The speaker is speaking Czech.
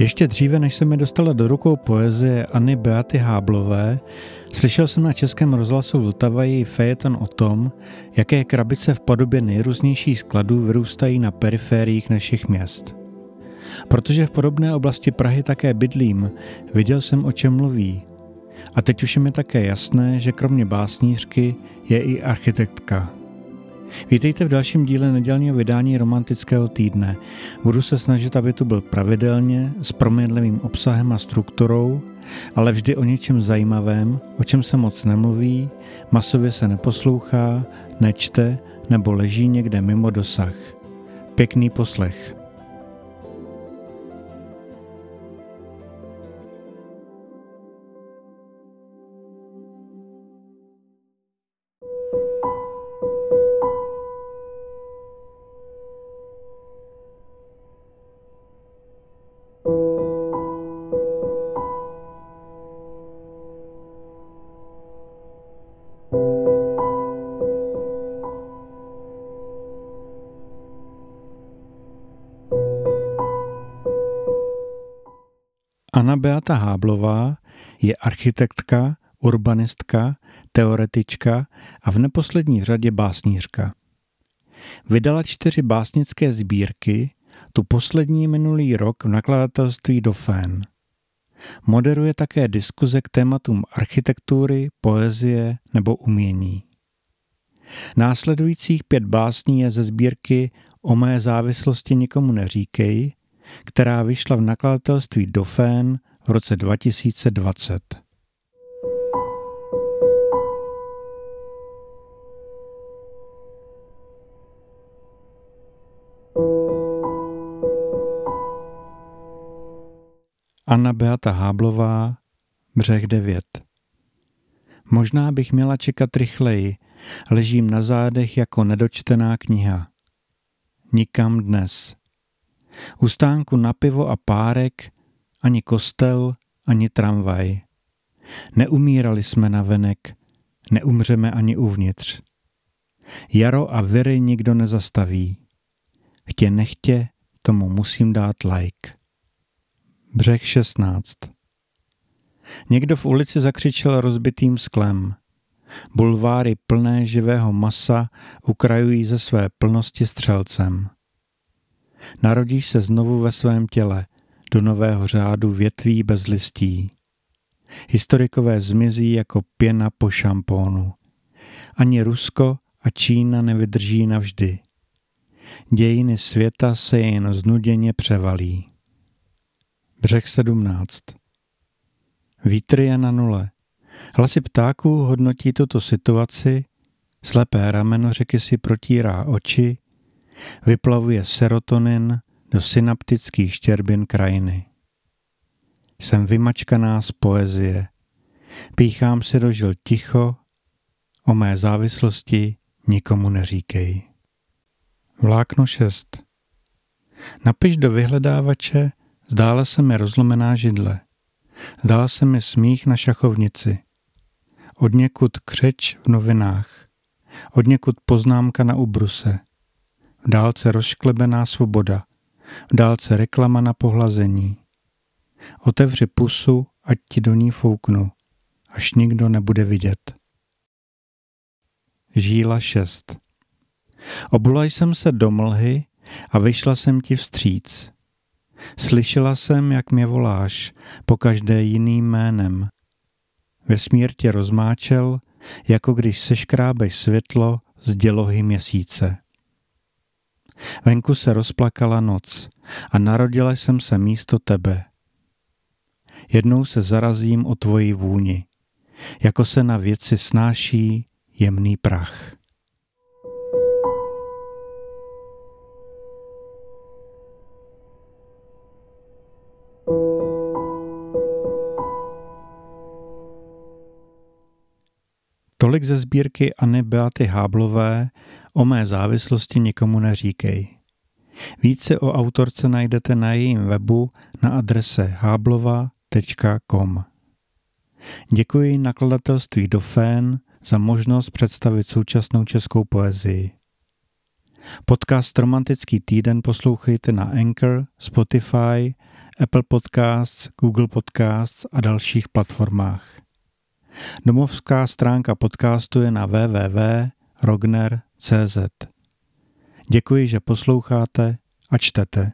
Ještě dříve, než se mi dostala do rukou poezie Anny Beaty Háblové, slyšel jsem na českém rozhlasu Vltava její fejeton o tom, jaké krabice v podobě nejrůznějších skladů vyrůstají na perifériích našich měst. Protože v podobné oblasti Prahy také bydlím, viděl jsem, o čem mluví. A teď už je mi také jasné, že kromě básnířky je i architektka. Vítejte v dalším díle nedělního vydání romantického týdne. Budu se snažit, aby tu byl pravidelně, s proměnlivým obsahem a strukturou, ale vždy o něčem zajímavém, o čem se moc nemluví, masově se neposlouchá, nečte nebo leží někde mimo dosah. Pěkný poslech. Anna Beata Háblová je architektka, urbanistka, teoretička a v neposlední řadě básnířka. Vydala čtyři básnické sbírky, tu poslední minulý rok v nakladatelství Dofén. Moderuje také diskuze k tématům architektury, poezie nebo umění. Následujících pět básní je ze sbírky O mé závislosti nikomu neříkej, která vyšla v nakladatelství Dofén v roce 2020. Anna Beata Háblová, Břeh 9. Možná bych měla čekat rychleji, ležím na zádech jako nedočtená kniha. Nikam dnes. U stánku na pivo a párek, ani kostel, ani tramvaj. Neumírali jsme na venek, neumřeme ani uvnitř. Jaro a viry nikdo nezastaví. Chtě nechtě, tomu musím dát like. Břeh 16 Někdo v ulici zakřičel rozbitým sklem. Bulváry plné živého masa ukrajují ze své plnosti střelcem. Narodíš se znovu ve svém těle, do nového řádu větví bez listí. Historikové zmizí jako pěna po šampónu. Ani Rusko a Čína nevydrží navždy. Dějiny světa se jen znuděně převalí. Břeh 17 Vítr je na nule. Hlasy ptáků hodnotí tuto situaci, slepé rameno řeky si protírá oči, vyplavuje serotonin do synaptických štěrbin krajiny. Jsem vymačkaná z poezie. Píchám si do žil ticho, o mé závislosti nikomu neříkej. Vlákno 6. Napiš do vyhledávače, zdála se mi rozlomená židle. Zdál se mi smích na šachovnici. Od někud křeč v novinách. Od někud poznámka na ubruse v dálce rozšklebená svoboda, v dálce reklama na pohlazení. Otevři pusu, ať ti do ní fouknu, až nikdo nebude vidět. Žíla 6 Obula jsem se do mlhy a vyšla jsem ti vstříc. Slyšela jsem, jak mě voláš, po každé jiným jménem. Vesmír tě rozmáčel, jako když seškrábeš světlo z dělohy měsíce. Venku se rozplakala noc a narodila jsem se místo tebe. Jednou se zarazím o tvoji vůni, jako se na věci snáší jemný prach. Tolik ze sbírky Anny Beaty Háblové O mé závislosti nikomu neříkej. Více o autorce najdete na jejím webu na adrese háblova.com. Děkuji nakladatelství Dofén za možnost představit současnou českou poezii. Podcast Romantický týden poslouchejte na Anchor, Spotify, Apple Podcasts, Google Podcasts a dalších platformách. Domovská stránka podcastu je na www.rogner.cz. Děkuji, že posloucháte a čtete.